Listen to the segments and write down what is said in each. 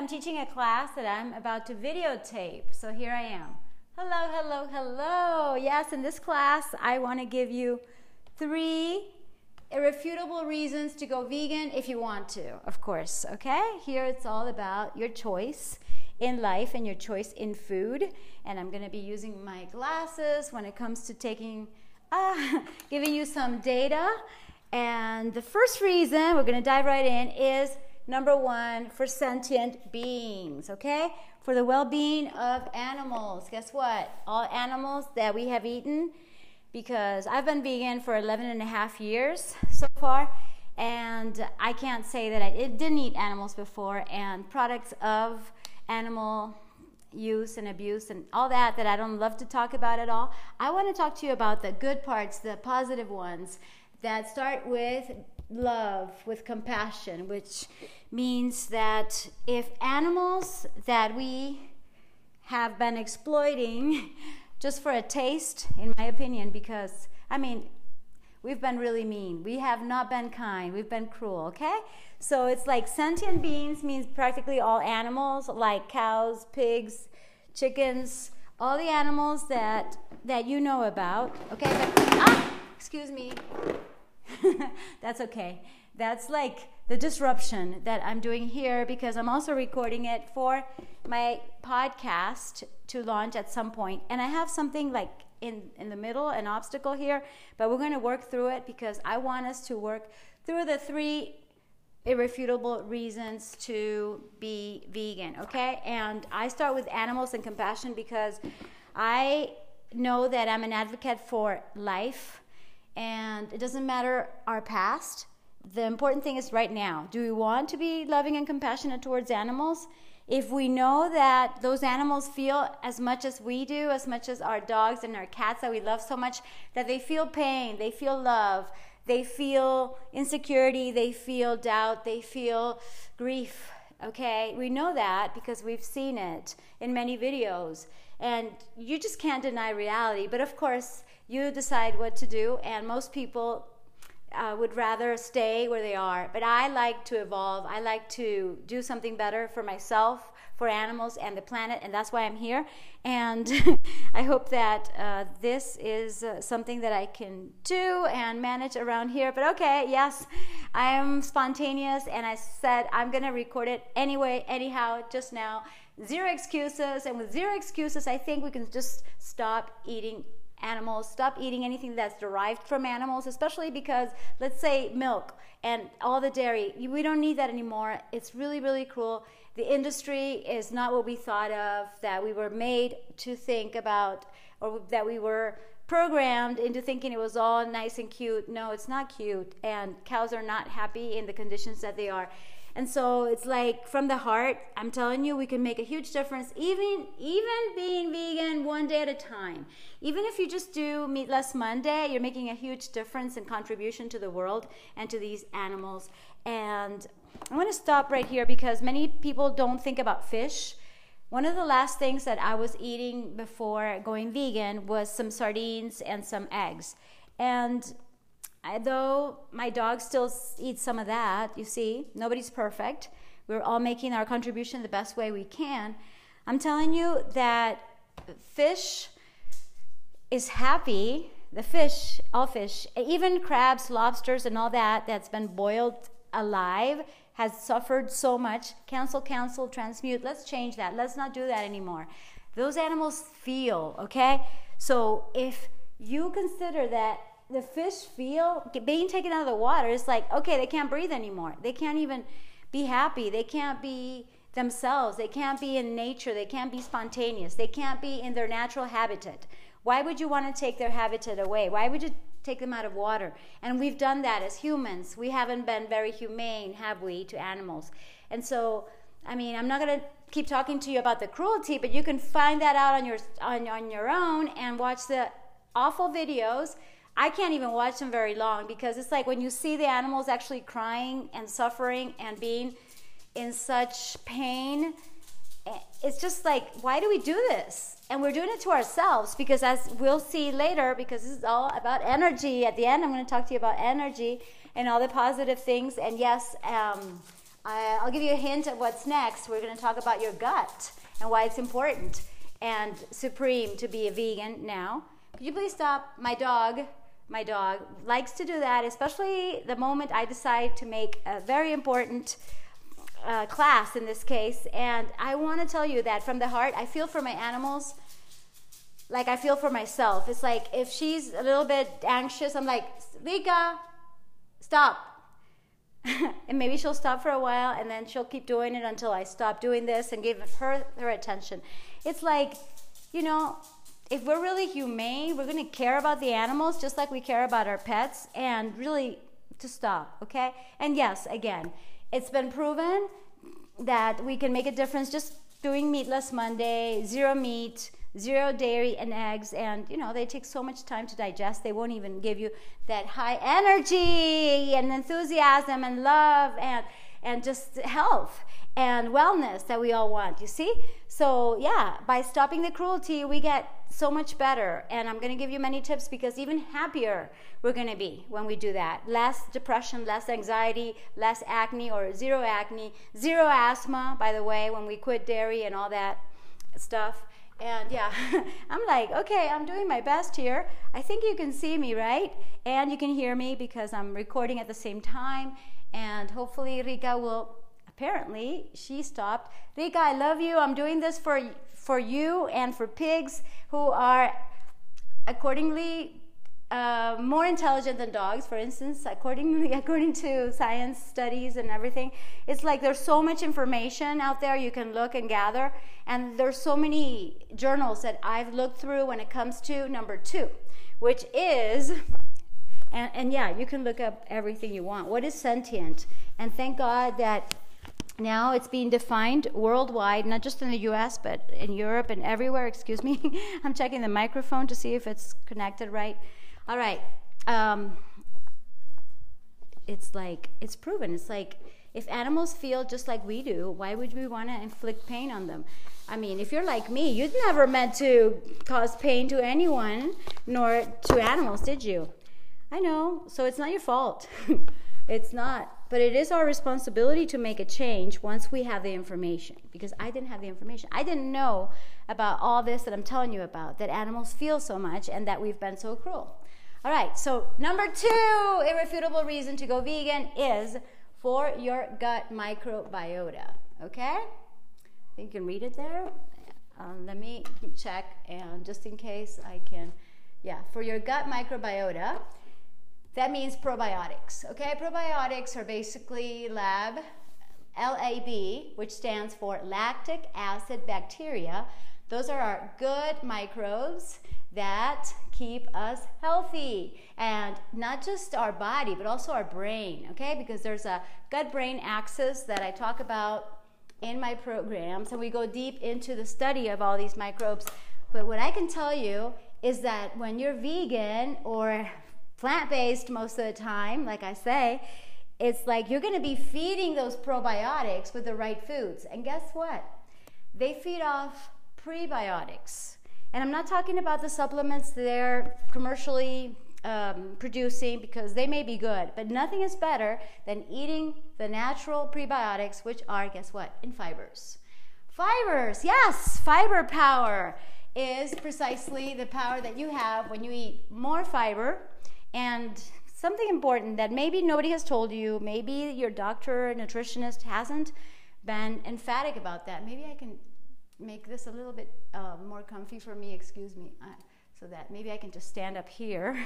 I'm teaching a class that I'm about to videotape. So here I am. Hello, hello, hello. Yes, in this class, I want to give you three irrefutable reasons to go vegan if you want to, of course. Okay? Here it's all about your choice in life and your choice in food. And I'm going to be using my glasses when it comes to taking, uh, giving you some data. And the first reason we're going to dive right in is number one for sentient beings, okay? For the well being of animals. Guess what? All animals that we have eaten, because I've been vegan for 11 and a half years so far, and I can't say that I didn't eat animals before, and products of animal use and abuse and all that that I don't love to talk about at all. I want to talk to you about the good parts, the positive ones that start with love, with compassion, which means that if animals that we have been exploiting just for a taste, in my opinion, because I mean, we've been really mean. We have not been kind. We've been cruel, okay? So it's like sentient beings means practically all animals, like cows, pigs, chickens, all the animals that that you know about. Okay, but ah, excuse me. That's okay. That's like the disruption that I'm doing here because I'm also recording it for my podcast to launch at some point. And I have something like in, in the middle, an obstacle here, but we're going to work through it because I want us to work through the three irrefutable reasons to be vegan, okay? And I start with animals and compassion because I know that I'm an advocate for life and it doesn't matter our past. The important thing is right now. Do we want to be loving and compassionate towards animals? If we know that those animals feel as much as we do, as much as our dogs and our cats that we love so much, that they feel pain, they feel love, they feel insecurity, they feel doubt, they feel grief. Okay, we know that because we've seen it in many videos. And you just can't deny reality. But of course, you decide what to do, and most people uh, would rather stay where they are. But I like to evolve. I like to do something better for myself, for animals, and the planet, and that's why I'm here. And I hope that uh, this is uh, something that I can do and manage around here. But okay, yes, I am spontaneous, and I said I'm to record it anyway, anyhow, just now. Zero excuses, and with zero excuses, I think we can just stop eating animals, stop eating anything that's derived from animals, especially because, let's say, milk and all the dairy, we don't need that anymore. It's really, really cruel. The industry is not what we thought of, that we were made to think about, or that we were programmed into thinking it was all nice and cute. No, it's not cute. And cows are not happy in the conditions that they are. And so it's like from the heart, I'm telling you, we can make a huge difference, even even being vegan one day at a time. Even if you just do Meatless Monday, you're making a huge difference and contribution to the world and to these animals. And I want to stop right here because many people don't think about fish. One of the last things that I was eating before going vegan was some sardines and some eggs. And I, though my dog still eats some of that, you see, nobody's perfect. We're all making our contribution the best way we can. I'm telling you that fish is happy. The fish, all fish, even crabs, lobsters, and all that that's been boiled alive has suffered so much. Cancel, cancel, transmute. Let's change that. Let's not do that anymore. Those animals feel, okay? So if you consider that the fish feel being taken out of the water it's like okay they can't breathe anymore. They can't even be happy. They can't be themselves. They can't be in nature. They can't be spontaneous. They can't be in their natural habitat. Why would you want to take their habitat away? Why would you take them out of water? And we've done that as humans. We haven't been very humane have we to animals? And so i mean i'm not going to keep talking to you about the cruelty but you can find that out on your on, on your own and watch the awful videos I can't even watch them very long because it's like when you see the animals actually crying and suffering and being in such pain, eh, it's just like, why do we do this? And we're doing it to ourselves because, as we'll see later, because this is all about energy. At the end, I'm going to talk to you about energy and all the positive things. And yes, um, I, will give you a hint of what's next. We're going to talk about your gut and why it's important and supreme to be a vegan now. Could you please stop? My dog, my dog likes to do that, especially the moment I decide to make a very important uh, class in this case. And I want to tell you that from the heart, I feel for my animals like I feel for myself. It's like if she's a little bit anxious, I'm like, Rika, stop. and maybe she'll stop for a while and then she'll keep doing it until I stop doing this and give her her attention. It's like, you know, if we're really humane, we're going to care about the animals just like we care about our pets and really to stop, okay? And yes, again, it's been proven that we can make a difference just doing meatless Monday, zero meat, zero dairy and eggs and you know they take so much time to digest they won't even give you that high energy and enthusiasm and love and and just health and wellness that we all want you see so yeah by stopping the cruelty we get so much better and i'm going to give you many tips because even happier we're going to be when we do that less depression less anxiety less acne or zero acne zero asthma by the way when we quit dairy and all that stuff and yeah, I'm like, okay, I'm doing my best here. I think you can see me, right? And you can hear me because I'm recording at the same time. And hopefully, Rika will. Apparently, she stopped. Rika, I love you. I'm doing this for for you and for pigs who are accordingly uh, more intelligent than dogs, for instance, according according to science studies and everything. It's like there's so much information out there you can look and gather, and there's so many journals that I've looked through when it comes to number two, which is, and, and yeah, you can look up everything you want. What is sentient? And thank God that now it's being defined worldwide, not just in the US, but in Europe and everywhere. Excuse me. I'm checking the microphone to see if it's connected right. All right. Um, it's like, it's proven. It's like, if animals feel just like we do, why would we want to inflict pain on them? I mean, if you're like me, you'd never meant to cause pain to anyone, nor to animals, did you? I know, so it's not your fault. it's not. But it is our responsibility to make a change once we have the information. Because I didn't have the information. I didn't know about all this that I'm telling you about, that animals feel so much and that we've been so cruel. All right, so number two irrefutable reason to go vegan is for your gut microbiota. Okay? I think you can read it there. Um, let me check, and just in case I can, yeah, for your gut microbiota, that means probiotics. Okay, probiotics are basically lab, LAB, which stands for lactic acid bacteria. Those are our good microbes that keep us healthy and not just our body but also our brain okay because there's a gut brain axis that i talk about in my programs and we go deep into the study of all these microbes but what i can tell you is that when you're vegan or plant-based most of the time like i say it's like you're going to be feeding those probiotics with the right foods and guess what they feed off prebiotics and I'm not talking about the supplements they're commercially um, producing because they may be good, but nothing is better than eating the natural prebiotics, which are, guess what, in fibers. Fibers, yes, fiber power is precisely the power that you have when you eat more fiber. And something important that maybe nobody has told you, maybe your doctor or nutritionist hasn't been emphatic about that. Maybe I can make this a little bit uh, more comfy for me, excuse me, uh, so that maybe I can just stand up here.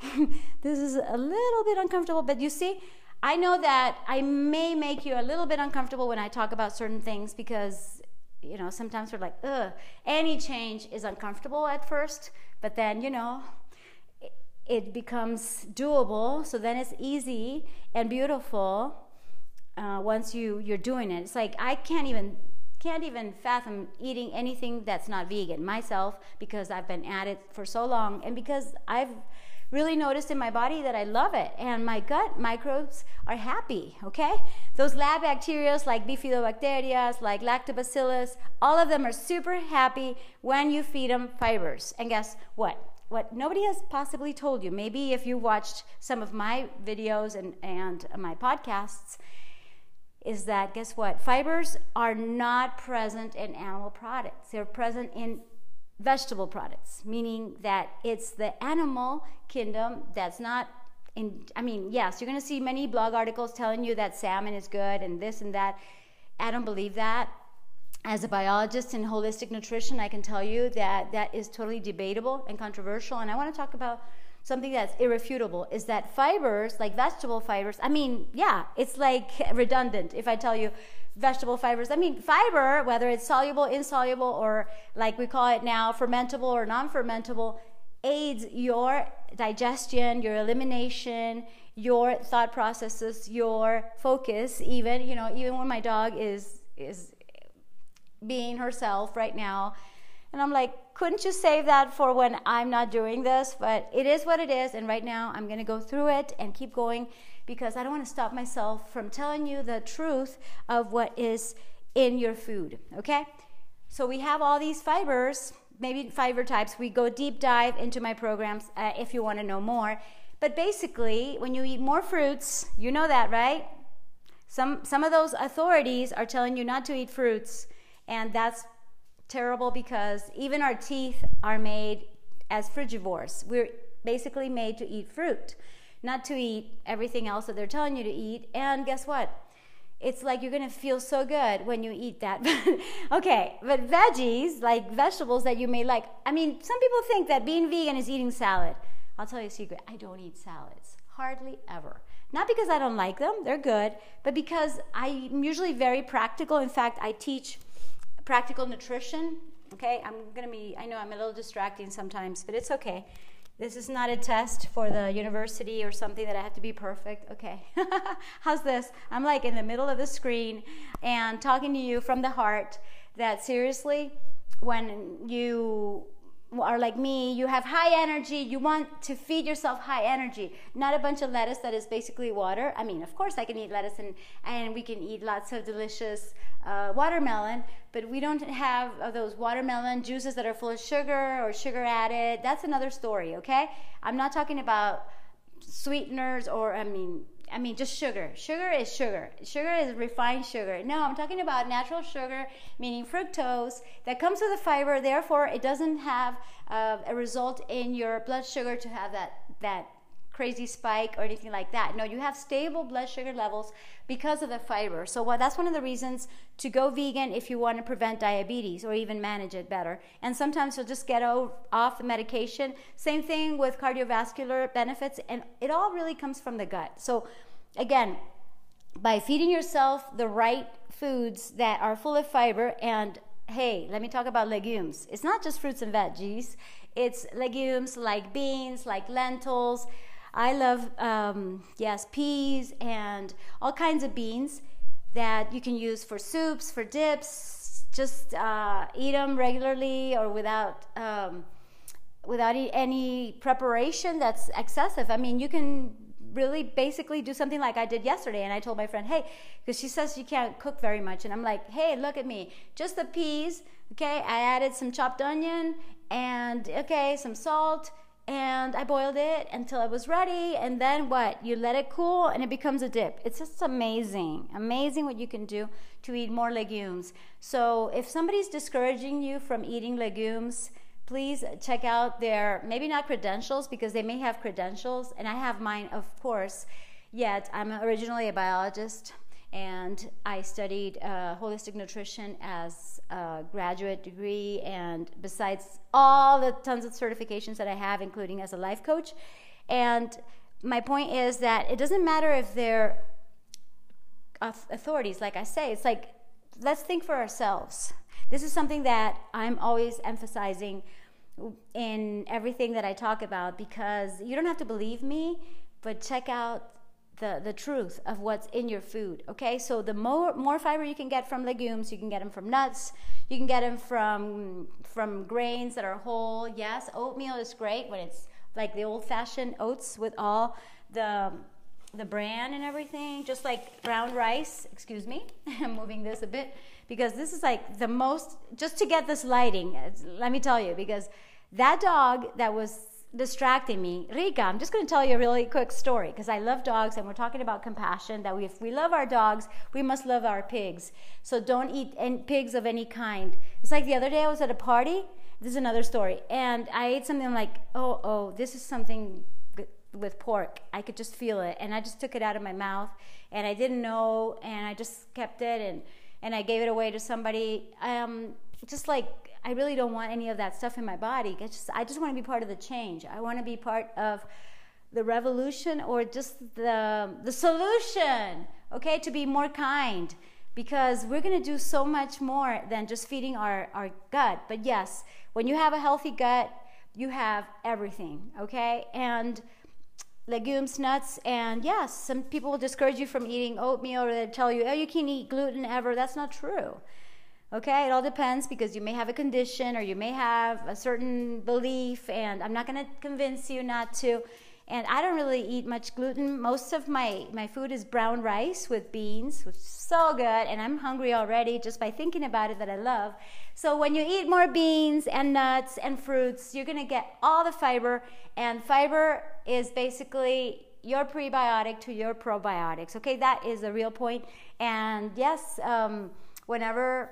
this is a little bit uncomfortable, but you see, I know that I may make you a little bit uncomfortable when I talk about certain things because, you know, sometimes we're like, ugh, any change is uncomfortable at first, but then, you know, it, becomes doable, so then it's easy and beautiful. Uh, once you you're doing it, it's like I can't even can't even fathom eating anything that's not vegan myself because I've been at it for so long and because I've really noticed in my body that I love it and my gut microbes are happy, okay? Those lab bacteria like bifidobacteria, like lactobacillus, all of them are super happy when you feed them fibers. And guess what? What nobody has possibly told you, maybe if you watched some of my videos and, and my podcasts, is that guess what? Fibers are not present in animal products. They're present in vegetable products, meaning that it's the animal kingdom that's not in I mean, yes, you're going to see many blog articles telling you that salmon is good and this and that. I don't believe that. As a biologist in holistic nutrition, I can tell you that that is totally debatable and controversial and I want to talk about something that's irrefutable is that fibers, like vegetable fibers, I mean, yeah, it's like redundant if I tell you vegetable fibers. I mean, fiber, whether it's soluble, insoluble, or like we call it now, fermentable or non fermentable, aids your digestion, your elimination, your thought processes, your focus, even, you know, even when my dog is, is being herself right now. And I'm like, couldn't you save that for when I'm not doing this? But it is what it is. And right now, I'm going to go through it and keep going because I don't want to stop myself from telling you the truth of what is in your food. Okay? So we have all these fibers, maybe fiber types. We go deep dive into my programs uh, if you want to know more. But basically, when you eat more fruits, you know that, right? Some, some of those authorities are telling you not to eat fruits, and that's terrible because even our teeth are made as frugivores. We're basically made to eat fruit, not to eat everything else that they're telling you to eat. And guess what? It's like you're gonna feel so good when you eat that. okay, but veggies, like vegetables that you may like, I mean, some people think that being vegan is eating salad. I'll tell you a secret I don't eat salads, hardly ever. Not because I don't like them, they're good, but because I'm usually very practical. In fact, I teach practical nutrition. Okay, I'm gonna be, I know I'm a little distracting sometimes, but it's okay. This is not a test for the university or something that I have to be perfect. Okay, how's this? I'm like in the middle of the screen and talking to you from the heart that seriously, when you are like me, you have high energy, you want to feed yourself high energy, not a bunch of lettuce that is basically water. I mean, of course, I can eat lettuce and, and we can eat lots of delicious uh, watermelon, but we don't have uh, those watermelon juices that are full of sugar or sugar added. That's another story, okay? I'm not talking about sweeteners or, I mean, I mean, just sugar. Sugar is sugar. Sugar is refined sugar. No, I'm talking about natural sugar, meaning fructose, that comes with a fiber. Therefore, it doesn't have uh, a result in your blood sugar to have that that crazy spike or anything like that. No, you have stable blood sugar levels because of the fiber. So well, that's one of the reasons to go vegan if you want to prevent diabetes or even manage it better. And sometimes you'll just get off the medication. Same thing with cardiovascular benefits, and it all really comes from the gut. So again, by feeding yourself the right foods that are full of fiber and hey, let me talk about legumes. It's not just fruits and veggies. It's legumes like beans, like lentils, I love, um, yes, peas and all kinds of beans that you can use for soups, for dips. Just uh, eat them regularly or without um, without any preparation that's excessive. I mean, you can really basically do something like I did yesterday. And I told my friend, hey, because she says she can't cook very much. And I'm like, hey, look at me. Just the peas, okay? I added some chopped onion and, okay, some salt and I boiled it until it was ready. And then what? You let it cool and it becomes a dip. It's just amazing. Amazing what you can do to eat more legumes. So if somebody's discouraging you from eating legumes, please check out their maybe not credentials because they may have credentials, and I have mine, of course. Yet I'm originally a biologist and I studied uh, holistic nutrition as a graduate degree, and besides all the tons of certifications that I have, including as a life coach. And my point is that it doesn't matter if they're authorities, like I say, it's like, let's think for ourselves. This is something that I'm always emphasizing in everything that I talk about because you don't have to believe me, but check out the, the truth of what's in your food. Okay, so the more more fiber you can get from legumes, you can get them from nuts, you can get them from from grains that are whole. Yes, oatmeal is great when it's like the old-fashioned oats with all the the bran and everything, just like brown rice. Excuse me, I'm moving this a bit because this is like the most just to get this lighting. Let me tell you because that dog that was distracting me. Rika, I'm just going to tell you a really quick story because I love dogs and we're talking about compassion that we, if we love our dogs, we must love our pigs. So don't eat any, pigs of any kind. It's like the other day I was at a party. This is another story. And I ate something like, oh, oh, this is something with pork. I could just feel it. And I just took it out of my mouth and I didn't know and I just kept it and, and I gave it away to somebody. Um, just like I really don't want any of that stuff in my body. I just, I just want to be part of the change. I want to be part of the revolution or just the, the solution, okay, to be more kind because we're going to do so much more than just feeding our, our gut. But yes, when you have a healthy gut, you have everything, okay? And legumes, nuts, and yes, some people will discourage you from eating oatmeal or they tell you, oh, you can't eat gluten ever. That's not true. Okay, it all depends because you may have a condition or you may have a certain belief, and I'm not going to convince you not to. And I don't really eat much gluten. Most of my, my food is brown rice with beans, which is so good, and I'm hungry already just by thinking about it that I love. So when you eat more beans and nuts and fruits, you're going to get all the fiber, and fiber is basically your prebiotic to your probiotics. Okay, that is the real point. And yes, um, whenever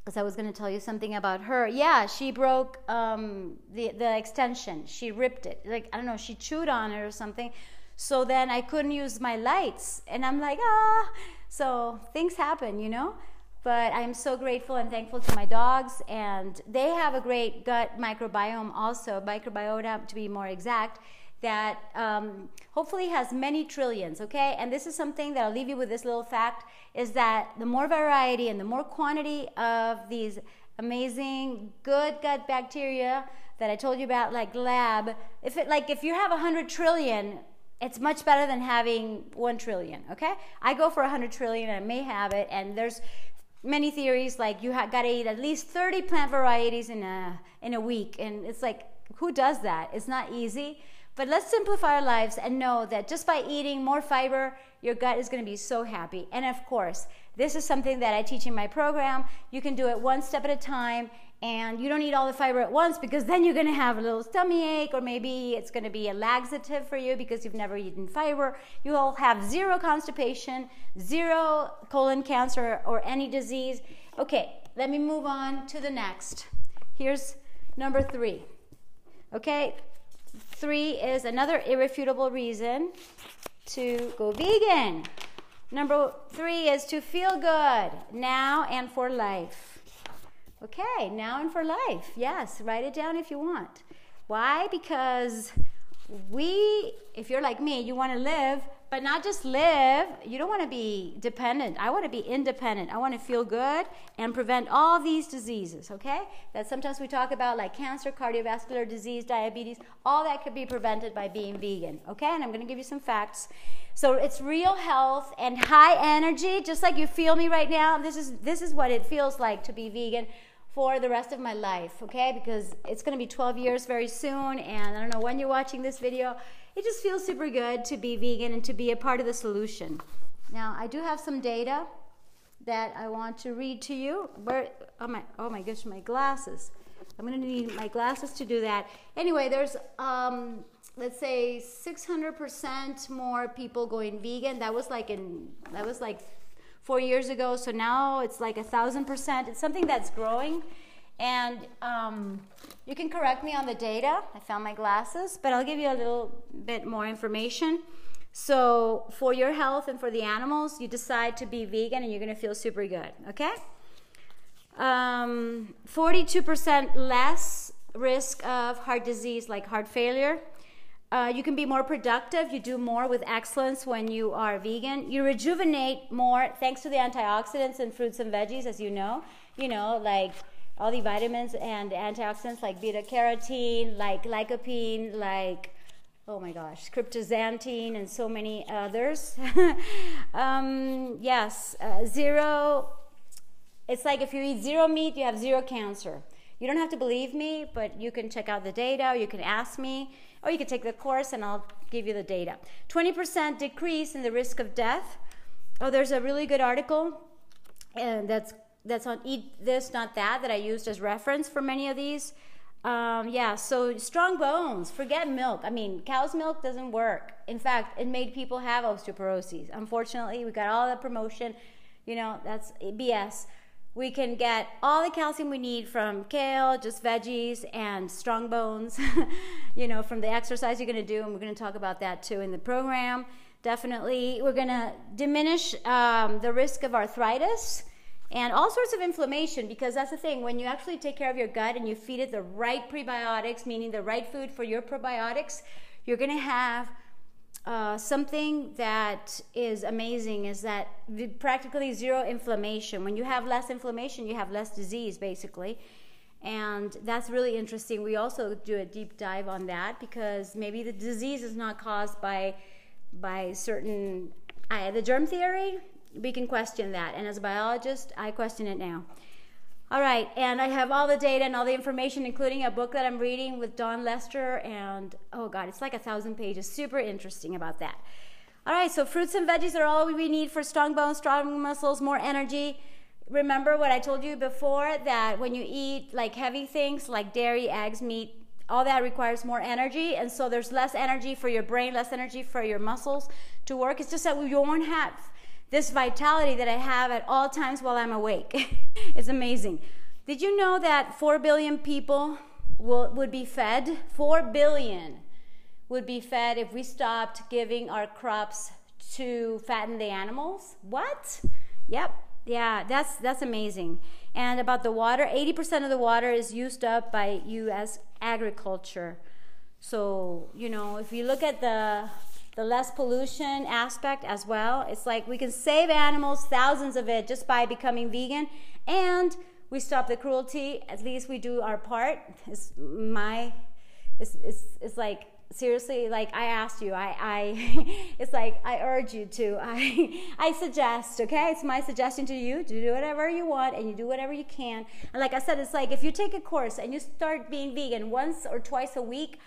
because I was going to tell you something about her. Yeah, she broke um, the the extension. She ripped it. Like I don't know, she chewed on it or something. So then I couldn't use my lights, and I'm like, ah. So things happen, you know. But I'm so grateful and thankful to my dogs, and they have a great gut microbiome, also microbiota to be more exact that um, hopefully has many trillions, okay? And this is something that I'll leave you with this little fact is that the more variety and the more quantity of these amazing good gut bacteria that I told you about, like lab, if it like if you have a 100 trillion, it's much better than having 1 trillion, okay? I go for a 100 trillion I may have it, and there's many theories like you got to eat at least 30 plant varieties in a in a week and it's like who does that it's not easy but let's simplify our lives and know that just by eating more fiber, your gut is going to be so happy. And of course, this is something that I teach in my program. You can do it one step at a time, and you don't eat all the fiber at once because then you're going to have a little tummy ache, or maybe it's going to be a laxative for you because you've never eaten fiber. You will have zero constipation, zero colon cancer, or any disease. Okay, let me move on to the next. Here's number three. Okay, Three is another irrefutable reason to go vegan. Number three is to feel good now and for life. Okay, now and for life. Yes, write it down if you want. Why? Because we, if you're like me, you want to live but not just live. You don't want to be dependent. I want to be independent. I want to feel good and prevent all these diseases, okay? That sometimes we talk about like cancer, cardiovascular disease, diabetes, all that could be prevented by being vegan, okay? And I'm going to give you some facts. So it's real health and high energy, just like you feel me right now. This is this is what it feels like to be vegan for the rest of my life, okay? Because it's to be 12 years very soon and I don't know when you're watching this video it just feels super good to be vegan and to be a part of the solution. Now, I do have some data that I want to read to you. Where, oh my, oh my gosh, my glasses. I'm to need my glasses to do that. Anyway, there's, um, let's say, 600% more people going vegan. That was like in, that was like four years ago. So now it's like a thousand percent. It's something that's growing. And um, you can correct me on the data. I found my glasses, but I'll give you a little bit more information. So, for your health and for the animals, you decide to be vegan and you're going to feel super good, okay? Um, 42% less risk of heart disease like heart failure. Uh, you can be more productive. You do more with excellence when you are vegan. You rejuvenate more thanks to the antioxidants in fruits and veggies, as you know. You know, like all the vitamins and antioxidants like beta carotene, like lycopene, like oh my gosh, cryptoxanthine, and so many others. um, yes, uh, zero. It's like if you eat zero meat, you have zero cancer. You don't have to believe me, but you can check out the data, you can ask me, or you can take the course and I'll give you the data. 20% decrease in the risk of death. Oh, there's a really good article and that's that's on eat this not that that i used as reference for many of these Um, yeah, so strong bones. Forget milk. I mean, cow's milk doesn't work. In fact, it made people have osteoporosis. Unfortunately, we got all the promotion. You know, that's BS. We can get all the calcium we need from kale, just veggies, and strong bones, you know, from the exercise you're going to do. And we're going to talk about that too in the program. Definitely, we're going to diminish um, the risk of arthritis and all sorts of inflammation because that's the thing when you actually take care of your gut and you feed it the right prebiotics meaning the right food for your probiotics you're going to have uh, something that is amazing is that practically zero inflammation when you have less inflammation you have less disease basically and that's really interesting we also do a deep dive on that because maybe the disease is not caused by by certain uh, the germ theory we can question that. And as a biologist, I question it now. All right, and I have all the data and all the information, including a book that I'm reading with Dawn Lester. And oh God, it's like a thousand pages. Super interesting about that. All right, so fruits and veggies are all we need for strong bones, strong muscles, more energy. Remember what I told you before that when you eat like heavy things like dairy, eggs, meat, all that requires more energy. And so there's less energy for your brain, less energy for your muscles to work. It's just that we won't have this vitality that I have at all times while I'm awake. it's amazing. Did you know that 4 billion people will, would be fed? 4 billion would be fed if we stopped giving our crops to fatten the animals? What? Yep. Yeah, that's that's amazing. And about the water, 80% of the water is used up by US agriculture. So, you know, if you look at the the less pollution aspect as well. It's like we can save animals, thousands of it, just by becoming vegan, and we stop the cruelty. At least we do our part. It's my, it's, it's, it's like seriously like i asked you i i it's like i urge you to i i suggest okay it's my suggestion to you to do whatever you want and you do whatever you can and like i said it's like if you take a course and you start being vegan once or twice a week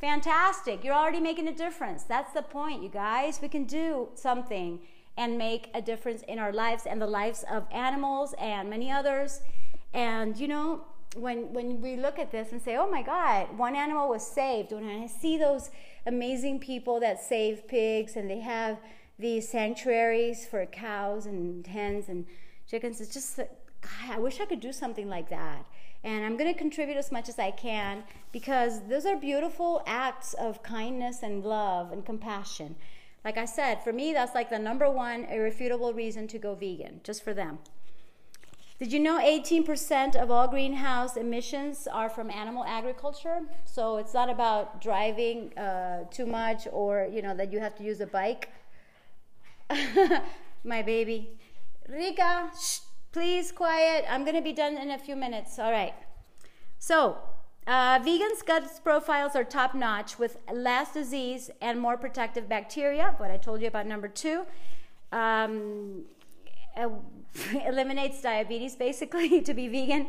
Fantastic. You're already making a difference. That's the point, you guys. We can do something and make a difference in our lives and the lives of animals and many others. And you know, when when we look at this and say, "Oh my God, one animal was saved," when I see those amazing people that save pigs and they have these sanctuaries for cows and hens and chickens, it's just, God, I wish I could do something like that. And I'm going to contribute as much as I can because those are beautiful acts of kindness and love and compassion. Like I said, for me, that's like the number one irrefutable reason to go vegan, just for them. Did you know 18% of all greenhouse emissions are from animal agriculture? So it's not about driving uh, too much or, you know, that you have to use a bike. My baby. Rika, shh. Please, quiet. I'm going to be done in a few minutes. All right. So, uh, vegan's gut profiles are top notch with less disease and more protective bacteria. What I told you about number two. Um, eliminates diabetes basically to be vegan.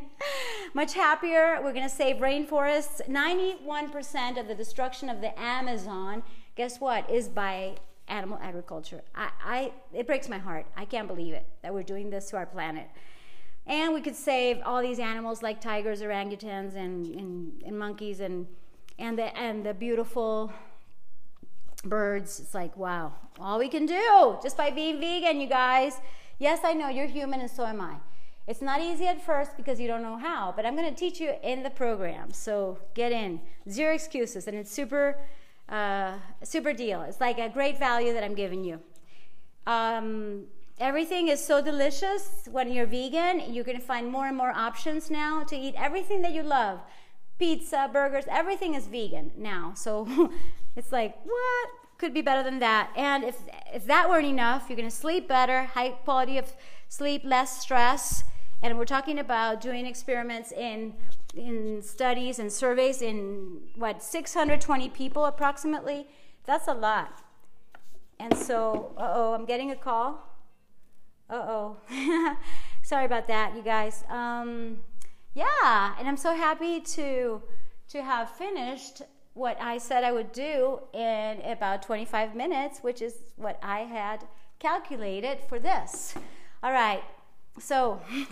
Much happier. We're going to save rainforests. 91% of the destruction of the Amazon, guess what, is by animal agriculture. I, I, it breaks my heart. I can't believe it that we're doing this to our planet. And we could save all these animals like tigers, orangutans, and, and, and monkeys, and, and, the, and the beautiful birds. It's like, wow, all we can do just by being vegan, you guys. Yes, I know you're human, and so am I. It's not easy at first because you don't know how, but I'm going to teach you in the program. So get in. Zero excuses, and it's super uh, super deal. It's like a great value that I'm giving you. Um, everything is so delicious when you're vegan. You're going to find more and more options now to eat everything that you love pizza, burgers, everything is vegan now. So it's like, what? Could be better than that. And if, if that weren't enough, you're going to sleep better, high quality of sleep, less stress. And we're talking about doing experiments in in studies and surveys in what 620 people approximately? That's a lot. And so uh-oh i'm getting a call. Uh-oh. Sorry about that you guys. Um, yeah and i'm so happy to to have finished what i said i would do in about 25 minutes which is what i had calculated for this. All right So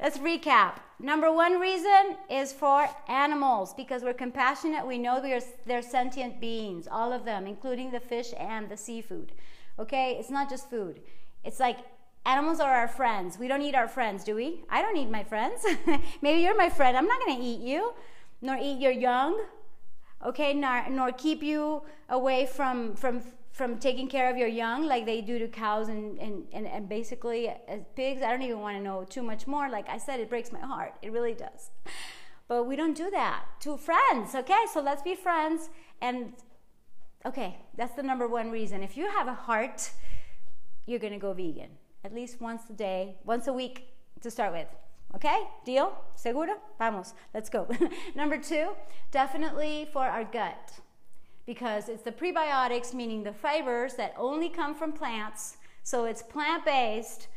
let's recap. Number one reason is for animals because we're compassionate. We know we are, they're sentient beings, all of them, including the fish and the seafood. Okay? It's not just food. It's like animals are our friends. We don't eat our friends, do we? I don't eat my friends. Maybe you're my friend. I'm not going to eat you, nor eat your young. Okay? Nor, nor keep you away from, from from taking care of your young like they do to cows and, and, and, and basically as pigs. I don't even want to know too much more. Like I said, it breaks my heart. It really does. But we don't do that to friends, okay? So let's be friends. And okay, that's the number one reason. If you have a heart, you're going to go vegan at least once a day, once a week to start with. Okay? Deal? Seguro? Vamos. Let's go. number two, definitely for our gut because it's the prebiotics, meaning the fibers that only come from plants. So it's plant based.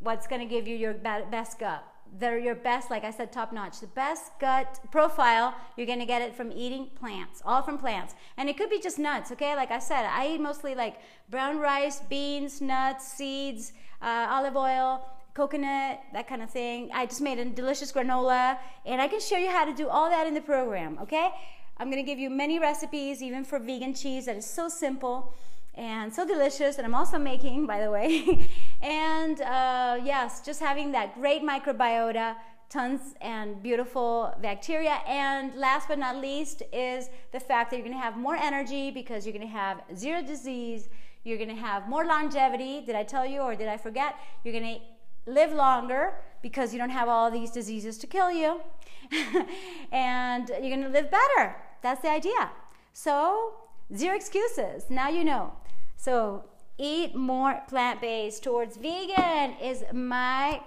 What's going to give you your best gut? They're your best, like I said, top notch. The best gut profile, you're going to get it from eating plants, all from plants. And it could be just nuts, okay? Like I said, I eat mostly like brown rice, beans, nuts, seeds, uh, olive oil, coconut, that kind of thing. I just made a delicious granola, and I can show you how to do all that in the program, okay? I'm going to give you many recipes, even for vegan cheese, that is so simple and so delicious. And I'm also making, by the way. and uh, yes, just having that great microbiota, tons and beautiful bacteria. And last but not least is the fact that you're going to have more energy because you're going to have zero disease. You're going to have more longevity. Did I tell you or did I forget? You're going to live longer because you don't have all these diseases to kill you. and you're going to live better that's the idea. So, zero excuses. Now you know. So, eat more plant based towards vegan is my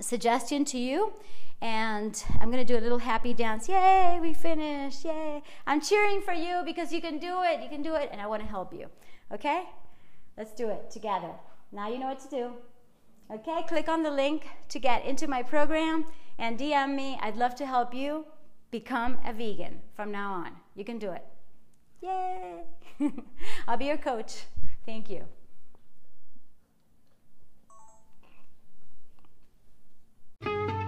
suggestion to you. And I'm going to do a little happy dance. Yay, we finished. Yay. I'm cheering for you because you can do it. You can do it. And I want to help you. Okay? Let's do it together. Now you know what to do. Okay? Click on the link to get into my program and DM me. I'd love to help you Become a vegan from now on. You can do it. Yay! I'll be your coach. Thank you. you